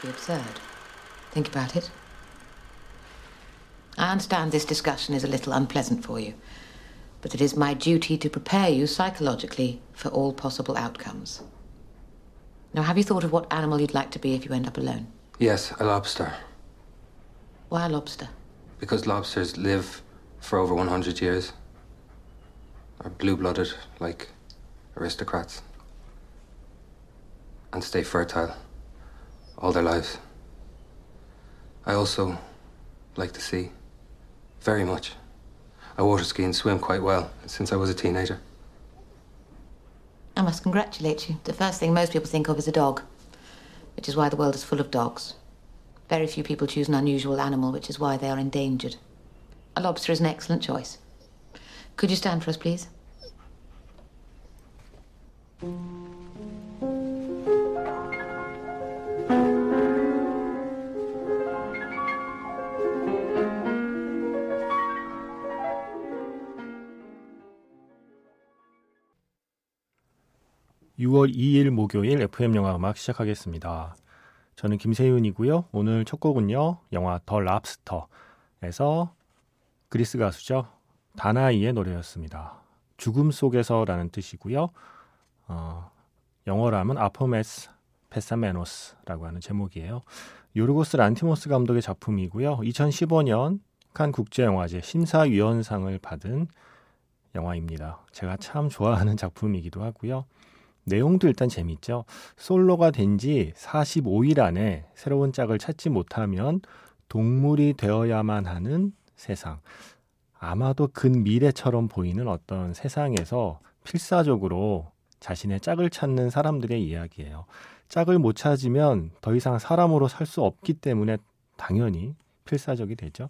perfectly absurd. Think about it. I understand this discussion is a little unpleasant for you, but it is my duty to prepare you psychologically for all possible outcomes. Now, have you thought of what animal you'd like to be if you end up alone? Yes, a lobster. Why a lobster? Because lobsters live for over 100 years. Are blue blooded, like aristocrats. And stay fertile all their lives. I also like the sea. Very much. I water ski and swim quite well since I was a teenager. I must congratulate you. The first thing most people think of is a dog, which is why the world is full of dogs. Very few people choose an unusual animal, which is why they are endangered. A lobster is an excellent choice. Could you stand for us, please? (6월 2일) 목요일 FM 영화 음악 시작하겠습니다. 저는 김세윤이고요. 오늘 첫 곡은요. 영화 더 랍스터에서 그리스 가수죠. 다나이의 노래였습니다. 죽음 속에서라는 뜻이고요. 어, 영어로 면 Από μέσα πεθαμένος라고 하는 제목이에요. 요르고스 란티모스 감독의 작품이고요. 2015년 칸 국제영화제 심사위원상을 받은 영화입니다. 제가 참 좋아하는 작품이기도 하고요. 내용도 일단 재밌죠. 솔로가 된 지 45일 안에 새로운 짝을 찾지 못하면 동물이 되어야만 하는 세상. 아마도 근 미래처럼 보이는 어떤 세상에서 필사적으로 자신의 짝을 찾는 사람들의 이야기예요. 짝을 못 찾으면 더 이상 사람으로 살 수 없기 때문에 당연히 필사적이 되죠.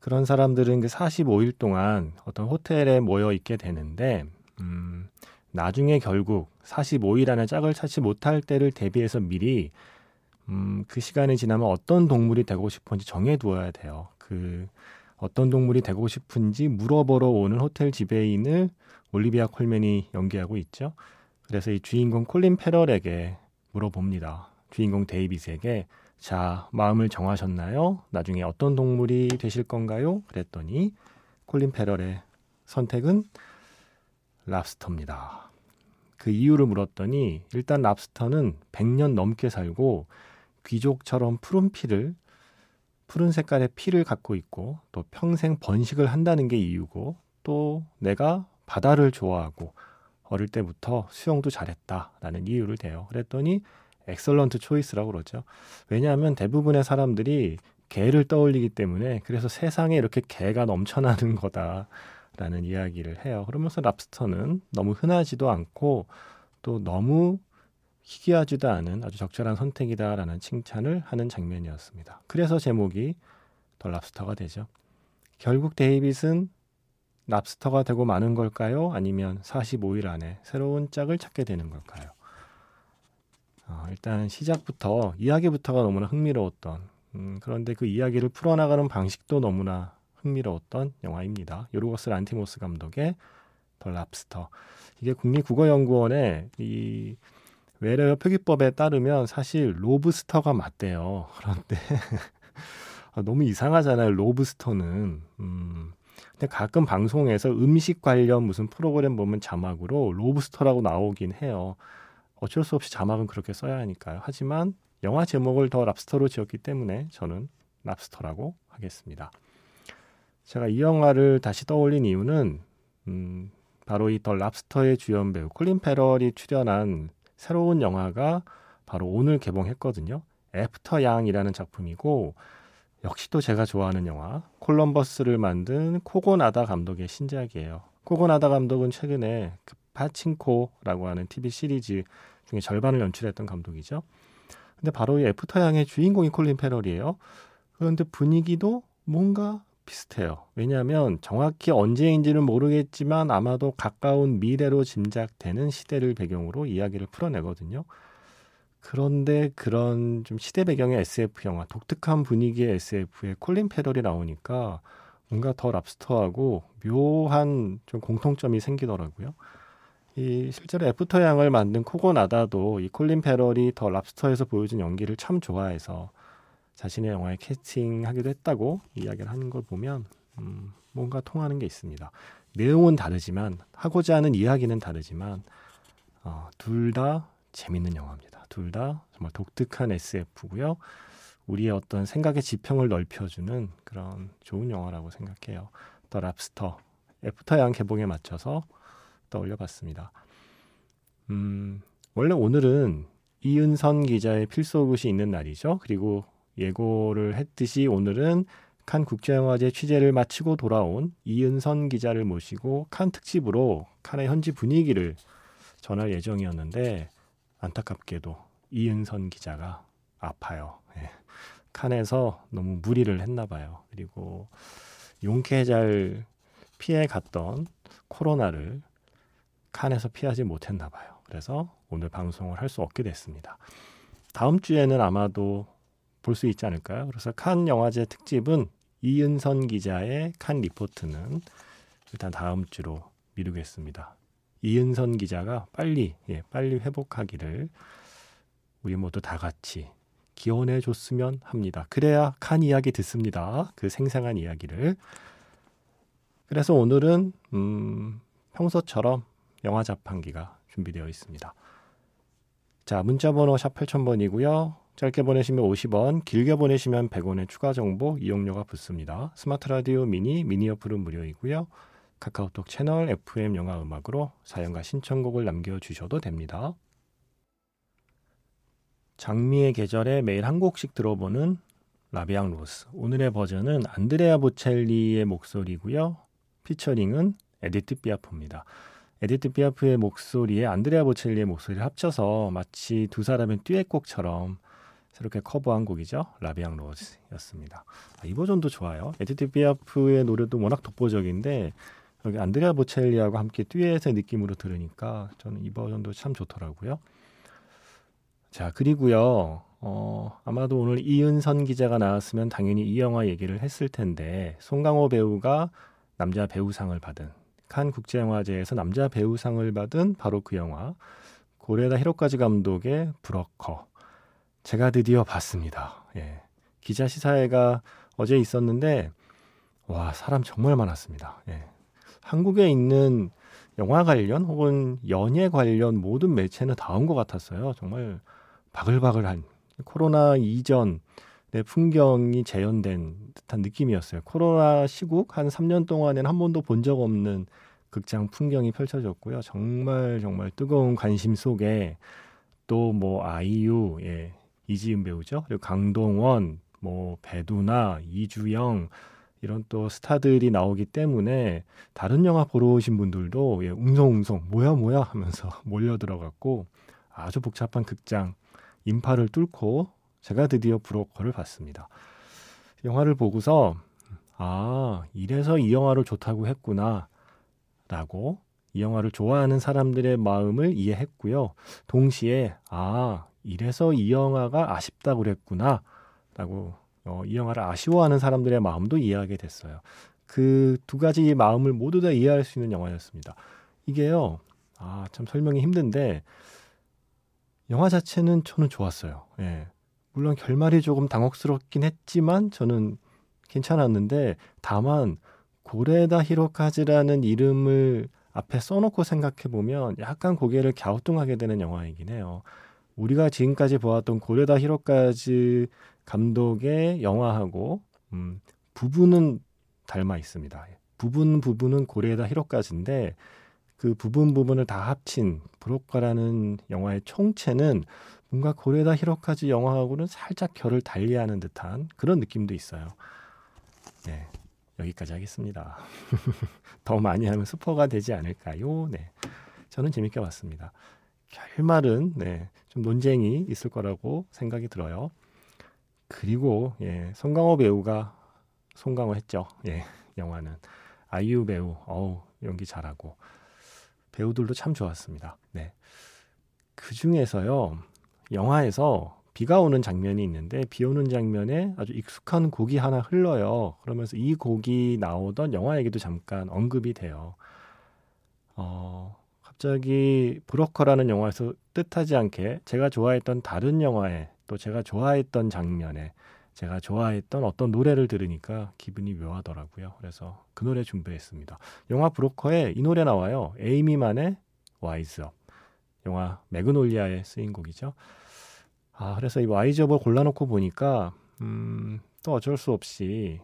그런 사람들은 그 45일 동안 어떤 호텔에 모여 있게 되는데, 음, 나중에 결국 45일 안에 짝을 찾지 못할 때를 대비해서 미리 음, 그 시간이 지나면 어떤 동물이 되고 싶은지 정해두어야 돼요. 그 어떤 동물이 되고 싶은지 물어보러 오는 호텔 지배인을 올리비아 콜맨이 연기하고 있죠. 그래서 이 주인공 콜린 페럴에게 물어봅니다. 주인공 데이빗에게 자 마음을 정하셨나요? 나중에 어떤 동물이 되실 건가요? 그랬더니 콜린 페럴의 선택은 랍스터입니다. 그 이유를 물었더니 일단 랍스터는 100년 넘게 살고 귀족처럼 푸른 피를 푸른 색깔의 피를 갖고 있고 또 평생 번식을 한다는 게 이유고 또 내가 바다를 좋아하고 어릴 때부터 수영도 잘했다라는 이유를 대요. 그랬더니 excellent choice라고 그러죠. 왜냐하면 대부분의 사람들이 개를 떠올리기 때문에 그래서 세상에 이렇게 개가 넘쳐나는 거다. 라는 이야기를 해요. 그러면서 랍스터는 너무 흔하지도 않고 또 너무 희귀하지도 않은 아주 적절한 선택이다라는 칭찬을 하는 장면이었습니다. 그래서 제목이 더 랍스터가 되죠. 결국 데이빗은 랍스터가 되고 마는 걸까요? 아니면 45일 안에 새로운 짝을 찾게 되는 걸까요? 어, 일단 시작부터 이야기부터가 너무나 흥미로웠던 음, 그런데 그 이야기를 풀어나가는 방식도 너무나 흥미로웠던 영화입니다. 요르고스 란티모스 감독의 더 랍스터. 이게 국립국어연구원의 이 외래어 표기법에 따르면 사실 로브스터가 맞대요. 그런데 아, 너무 이상하잖아요. 로브스터는. 음. 근데 가끔 방송에서 음식 관련 무슨 프로그램 보면 자막으로 로브스터라고 나오긴 해요. 어쩔 수 없이 자막은 그렇게 써야 하니까요. 하지만 영화 제목을 더 랍스터로 지었기 때문에 저는 랍스터라고 하겠습니다. 제가 이 영화를 다시 떠올린 이유는 음, 바로 이 더 랍스터의 주연 배우 콜린 페럴이 출연한 새로운 영화가 바로 오늘 개봉했거든요. 애프터 양이라는 작품이고 역시 또 제가 좋아하는 영화 콜럼버스를 만든 코고나다 감독의 신작이에요. 코고나다 감독은 최근에 그 파친코라고 하는 TV 시리즈 중에 절반을 연출했던 감독이죠. 근데 바로 이 애프터 양의 주인공이 콜린 페럴이에요. 그런데 분위기도 뭔가 비슷해요. 왜냐하면 정확히 언제인지는 모르겠지만 아마도 가까운 미래로 짐작되는 시대를 배경으로 이야기를 풀어내거든요. 그런데 그런 좀 시대 배경의 SF 영화, 독특한 분위기의 SF에 콜린 페럴이 나오니까 뭔가 더 랍스터하고 묘한 좀 공통점이 생기더라고요. 이 실제로 애프터 양을 만든 코고나다도 이 콜린 페럴이 더 랍스터에서 보여준 연기를 참 좋아해서 자신의 영화에 캐스팅하기도 했다고 이야기를 하는 걸 보면 음, 뭔가 통하는 게 있습니다. 내용은 다르지만 하고자 하는 이야기는 다르지만 어, 둘 다 재밌는 영화입니다. 둘 다 정말 독특한 SF고요. 우리의 어떤 생각의 지평을 넓혀주는 그런 좋은 영화라고 생각해요. 더 랍스터 애프터 양 개봉에 맞춰서 떠올려봤습니다. 음, 원래 오늘은 이은선 기자의 Feel So Good이 있는 날이죠. 그리고 예고를 했듯이 오늘은 칸 국제영화제 취재를 마치고 돌아온 이은선 기자를 모시고 칸 특집으로 칸의 현지 분위기를 전할 예정이었는데 안타깝게도 이은선 기자가 아파요. 예. 칸에서 너무 무리를 했나 봐요. 그리고 용케 잘 피해 갔던 코로나를 칸에서 피하지 못했나 봐요. 그래서 오늘 방송을 할 수 없게 됐습니다. 다음 주에는 아마도 볼 수 있지 않을까요? 그래서 칸 영화제 특집은 이은선 기자의 칸 리포트는 일단 다음 주로 미루겠습니다. 이은선 기자가 빨리 예, 빨리 회복하기를 우리 모두 다 같이 기원해 줬으면 합니다. 그래야 칸 이야기 듣습니다. 그 생생한 이야기를. 그래서 오늘은 음, 평소처럼 영화 자판기가 준비되어 있습니다. 자, 문자 번호 샵 8000번이고요. 짧게 보내시면 50원, 길게 보내시면 100원의 추가 정보 이용료가 붙습니다. 스마트 라디오 미니, 미니 어플은 무료이고요. 카카오톡 채널 FM 영화 음악으로 사연과 신청곡을 남겨주셔도 됩니다. 장미의 계절에 매일 한 곡씩 들어보는 La Vie en rose. 오늘의 버전은 안드레아 보첼리의 목소리고요. 피처링은 에디트 피아프입니다. 에디트 피아프의 목소리에 안드레아 보첼리의 목소리를 합쳐서 마치 두 사람의 듀엣곡처럼 새롭게 커버한 곡이죠. La Vie en rose였습니다. 아, 이 버전도 좋아요. 에디트 피아프의 노래도 워낙 독보적인데 여기 안드레아 보첼리하고 함께 듀엣의 느낌으로 들으니까 저는 이 버전도 참 좋더라고요. 자, 그리고요. 어, 아마도 오늘 이은선 기자가 나왔으면 당연히 이 영화 얘기를 했을 텐데 송강호 배우가 남자 배우상을 받은 칸 국제영화제에서 남자 배우상을 받은 바로 그 영화 고레에다 히로카즈 감독의 브로커 제가 드디어 봤습니다. 예. 기자 시사회가 어제 있었는데 와 사람 정말 많았습니다. 예. 한국에 있는 영화 관련 혹은 연예 관련 모든 매체는 다 온 것 같았어요. 정말 바글바글한 코로나 이전의 풍경이 재현된 듯한 느낌이었어요. 코로나 시국 한 3년 동안엔 한 번도 본 적 없는 극장 풍경이 펼쳐졌고요. 정말 정말 뜨거운 관심 속에 또 뭐 아이유, 예, 이지은 배우죠. 그리고 강동원, 뭐 배두나, 이주영 이런 또 스타들이 나오기 때문에 다른 영화 보러 오신 분들도 예, 웅성웅성 뭐야 뭐야 하면서 몰려 들어갔고 아주 복잡한 극장 인파를 뚫고 제가 드디어 브로커를 봤습니다. 영화를 보고서 아 이래서 이 영화를 좋다고 했구나 라고 이 영화를 좋아하는 사람들의 마음을 이해했고요. 동시에 아 이래서 이 영화가 아쉽다고 그랬구나 라고 어, 이 영화를 아쉬워하는 사람들의 마음도 이해하게 됐어요. 그 두 가지 마음을 모두 다 이해할 수 있는 영화였습니다. 이게요, 아, 참 설명이 힘든데, 영화 자체는 저는 좋았어요. 예. 물론 결말이 조금 당혹스럽긴 했지만 저는 괜찮았는데, 다만, 고레다 히로카즈라는 이름을 앞에 써놓고 생각해보면 약간 고개를 갸우뚱하게 되는 영화이긴 해요. 우리가 지금까지 보았던 고레다 히로카즈 감독의 영화하고 음, 부분은 닮아 있습니다. 부분 부분은 고레다 히로카즈인데 그 부분 부분을 다 합친 브로커라는 영화의 총체는 뭔가 고레다 히로카즈 영화하고는 살짝 결을 달리하는 듯한 그런 느낌도 있어요. 네, 여기까지 하겠습니다. 더 많이 하면 스포가 되지 않을까요? 네, 저는 재밌게 봤습니다. 결말은 네, 좀 논쟁이 있을 거라고 생각이 들어요. 그리고 예, 송강호 배우가 송강호 했죠. 예, 영화는 아이유 배우 어우 연기 잘하고 배우들도 참 좋았습니다. 네. 그 중에서요. 영화에서 비가 오는 장면이 있는데 비 오는 장면에 아주 익숙한 곡이 하나 흘러요. 그러면서 이 곡이 나오던 영화 얘기도 잠깐 언급이 돼요. 어, 갑자기 브로커라는 영화에서 뜻하지 않게 제가 좋아했던 다른 영화에 또 제가 좋아했던 장면에 제가 좋아했던 어떤 노래를 들으니까 기분이 묘하더라고요. 그래서 그 노래 준비했습니다. 영화 브로커에 이 노래 나와요. 에이미만의 와이즈업. 영화 매그놀리아에 쓰인 곡이죠. 아, 그래서 이 와이즈업을 골라놓고 보니까 음, 또 어쩔 수 없이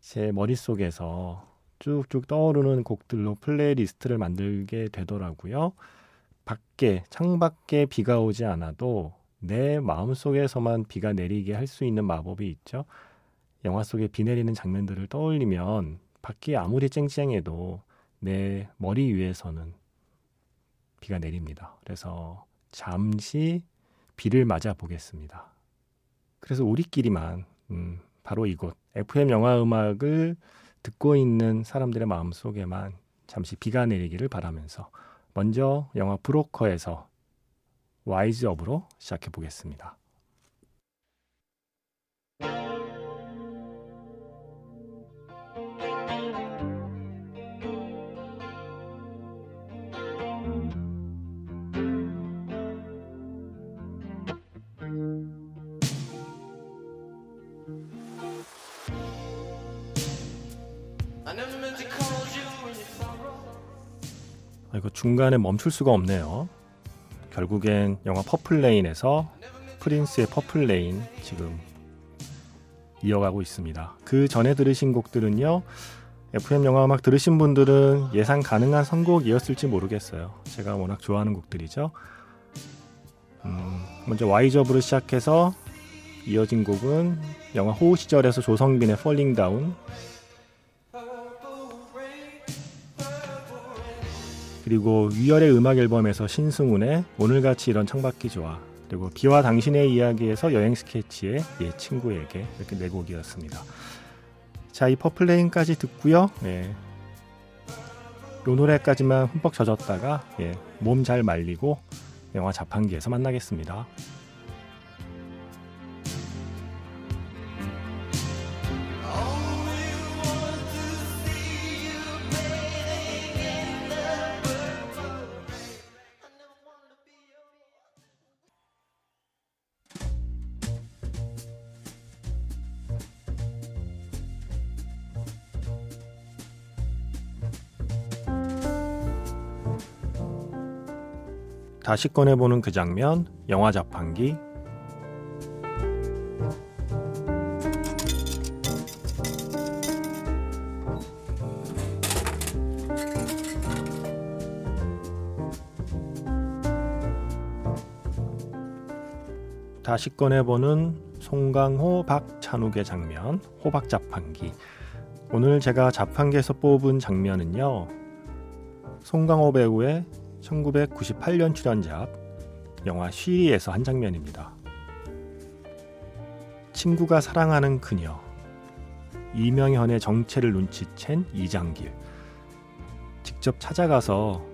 제 머릿속에서 쭉쭉 떠오르는 곡들로 플레이리스트를 만들게 되더라고요. 밖에, 창밖에 비가 오지 않아도 내 마음속에서만 비가 내리게 할 수 있는 마법이 있죠. 영화 속에 비 내리는 장면들을 떠올리면 밖이 아무리 쨍쨍해도 내 머리 위에서는 비가 내립니다. 그래서 잠시 비를 맞아 보겠습니다. 그래서 우리끼리만 음, 바로 이곳 FM 영화 음악을 듣고 있는 사람들의 마음 속에만 잠시 비가 내리기를 바라면서 먼저 영화 브로커에서 와이즈업으로 시작해 보겠습니다. 이거 중간에 멈출 수가 없네요. 결국엔 영화 Purple Rain에서 프린스의 Purple Rain 지금 이어가고 있습니다. 그 전에 들으신 곡들은요. FM 영화 음악 들으신 분들은 예상 가능한 선곡이었을지 모르겠어요. 제가 워낙 좋아하는 곡들이죠. 음, 먼저 와이저브로 시작해서 이어진 곡은 영화 호우 시절에서 조성빈의 Falling Down 그리고 유열의 음악 앨범에서 신승훈의 오늘같이 이런 창밖이 좋아 그리고 비와 당신의 이야기에서 여행 스케치의 옛 친구에게 이렇게 네 곡이었습니다. 자, 이 Purple Rain까지 듣고요. 예. 요 노래까지만 흠뻑 젖었다가 예, 몸 잘 말리고 영화 자판기에서 만나겠습니다. 다시 꺼내보는 그 장면, 영화 자판기. 다시 꺼내보는 송강호 박찬욱의 장면, 호박 자판기. 오늘 제가 자판기에서 뽑은 장면은요, 송강호 배우의 1998년 출연작 영화 쉬리에서 한 장면입니다. 친구가 사랑하는 그녀 이명현의 정체를 눈치챈 이장길 직접 찾아가서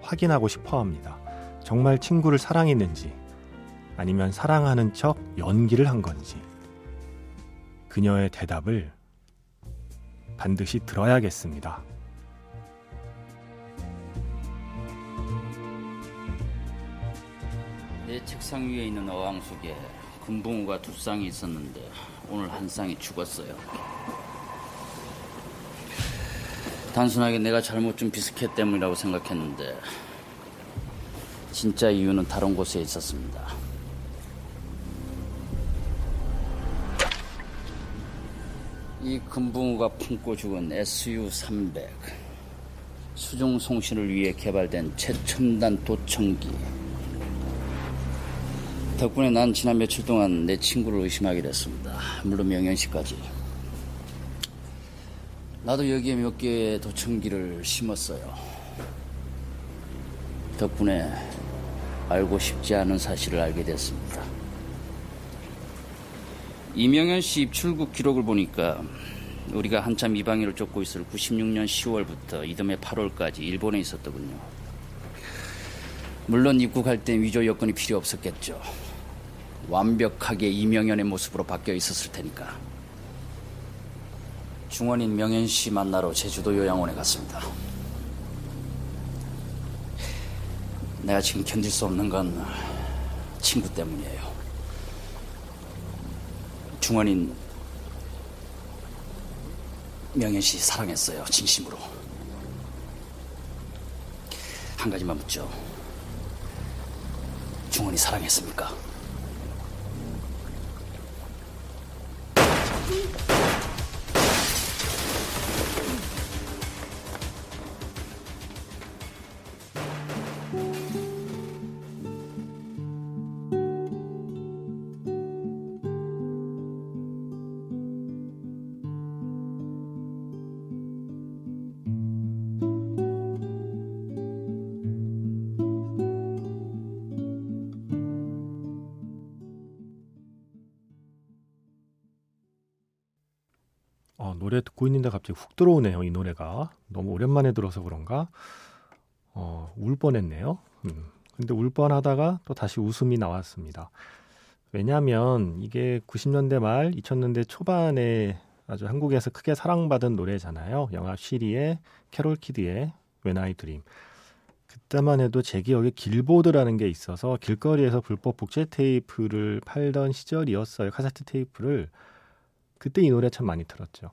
확인하고 싶어 합니다. 정말 친구를 사랑했는지 아니면 사랑하는 척 연기를 한 건지 그녀의 대답을 반드시 들어야겠습니다. 내 책상 위에 있는 어항 속에 금붕어가 두 쌍이 있었는데 오늘 한 쌍이 죽었어요. 단순하게 내가 잘못 준 비스켓 때문이라고 생각했는데 진짜 이유는 다른 곳에 있었습니다. 이 금붕어가 품고 죽은 SU-300 수중 송신을 위해 개발된 최첨단 도청기 덕분에 난 지난 며칠 동안 내 친구를 의심하게 됐습니다. 물론 명현 씨까지. 나도 여기에 몇 개의 도청기를 심었어요. 덕분에 알고 싶지 않은 사실을 알게 됐습니다. 이명현 씨 입출국 기록을 보니까 우리가 한참 이방인을 쫓고 있을 96년 10월부터 이듬해 8월까지 일본에 있었더군요. 물론 입국할 땐 위조 여건이 필요 없었겠죠. 완벽하게 이명현의 모습으로 바뀌어 있었을 테니까. 중원인 명현 씨 만나러 제주도 요양원에 갔습니다. 내가 지금 견딜 수 없는 건 친구 때문이에요. 중원인 명현 씨 사랑했어요, 진심으로. 한 가지만 묻죠. 중원이 사랑했습니까? 어, 노래 듣고 있는데 갑자기 훅 들어오네요. 이 노래가 너무 오랜만에 들어서 그런가 어, 울 뻔했네요. 음. 근데 울 뻔하다가 또 다시 웃음이 나왔습니다. 왜냐하면 이게 90년대 말 2000년대 초반에 아주 한국에서 크게 사랑받은 노래잖아요. 영화 쉬리의 캐롤 키드의 When I Dream. 그때만 해도 제 기억에 길보드라는 게 있어서 길거리에서 불법 복제 테이프를 팔던 시절이었어요. 카세트 테이프를. 그때 이 노래 참 많이 들었죠.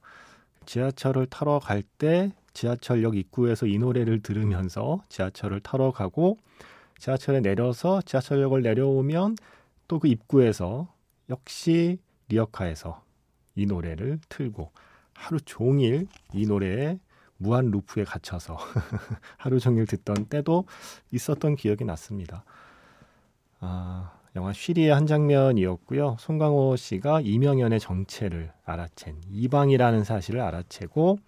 지하철을 타러 갈 때 지하철역 입구에서 이 노래를 들으면서 지하철을 타러 가고 지하철에 내려서 지하철역을 내려오면 또 그 입구에서 역시 리어카에서 이 노래를 틀고 하루 종일 이 노래에 무한 루프에 갇혀서 하루 종일 듣던 때도 있었던 기억이 났습니다. 아, 영화 쉬리의 한 장면이었고요. 송강호 씨가 이명현의 정체를 알아챈 이방이라는 사실을 알아채고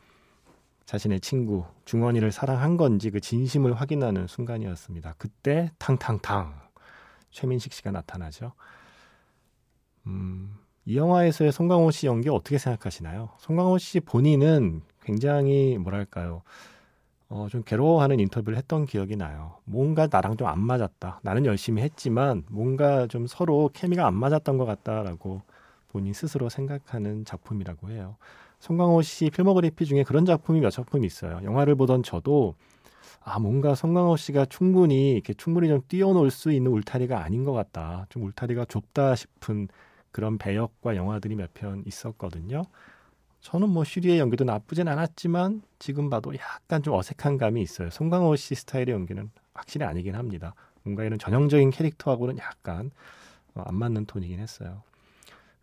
자신의 친구 중원이를 사랑한 건지 그 진심을 확인하는 순간이었습니다. 그때 탕탕탕 최민식 씨가 나타나죠. 음, 이 영화에서의 송강호 씨 연기 어떻게 생각하시나요? 송강호 씨 본인은 굉장히 뭐랄까요? 어, 좀 괴로워하는 인터뷰를 했던 기억이 나요. 뭔가 나랑 좀 안 맞았다. 나는 열심히 했지만 뭔가 좀 서로 케미가 안 맞았던 것 같다라고 본인 스스로 생각하는 작품이라고 해요. 송강호 씨 필모그래피 중에 그런 작품이 몇 작품 있어요. 영화를 보던 저도 아 뭔가 송강호 씨가 충분히 이렇게 충분히 좀 뛰어놀 수 있는 울타리가 아닌 것 같다. 좀 울타리가 좁다 싶은 그런 배역과 영화들이 몇 편 있었거든요. 저는 뭐 슈리의 연기도 나쁘진 않았지만 지금 봐도 약간 좀 어색한 감이 있어요. 송강호 씨 스타일의 연기는 확실히 아니긴 합니다. 뭔가 이런 전형적인 캐릭터하고는 약간 어, 안 맞는 톤이긴 했어요.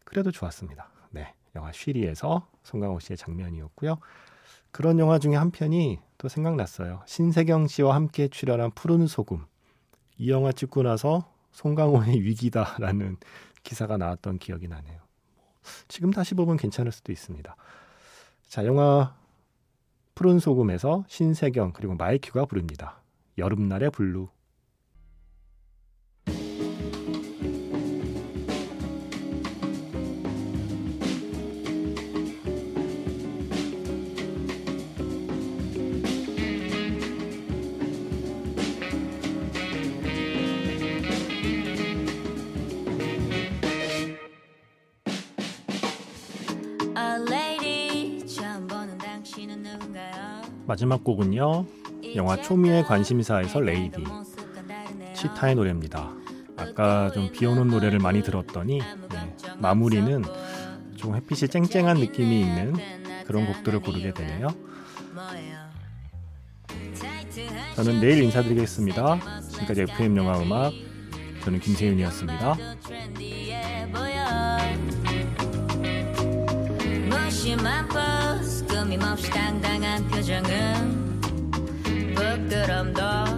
그래도 좋았습니다. 네, 영화 쉬리에서 송강호 씨의 장면이었고요. 그런 영화 중에 한 편이 또 생각났어요. 신세경 씨와 함께 출연한 푸른 소금. 이 영화 찍고 나서 송강호의 위기다라는 기사가 나왔던 기억이 나네요. 지금 다시 보면 괜찮을 수도 있습니다. 자, 영화 푸른 소금에서 신세경 그리고 마이큐가 부릅니다. 여름날의 블루. 마지막 곡은요. 영화 초미의 관심사에서 레이디 치타의 노래입니다. 아까 좀 비오는 노래를 많이 들었더니 네, 마무리는 좀 햇빛이 쨍쨍한 느낌이 있는 그런 곡들을 고르게 되네요. 저는 내일 인사드리겠습니다. 지금까지 FM 영화 음악 저는 김세윤이었습니다. 끊임없이 당당한 표정은 부끄럼도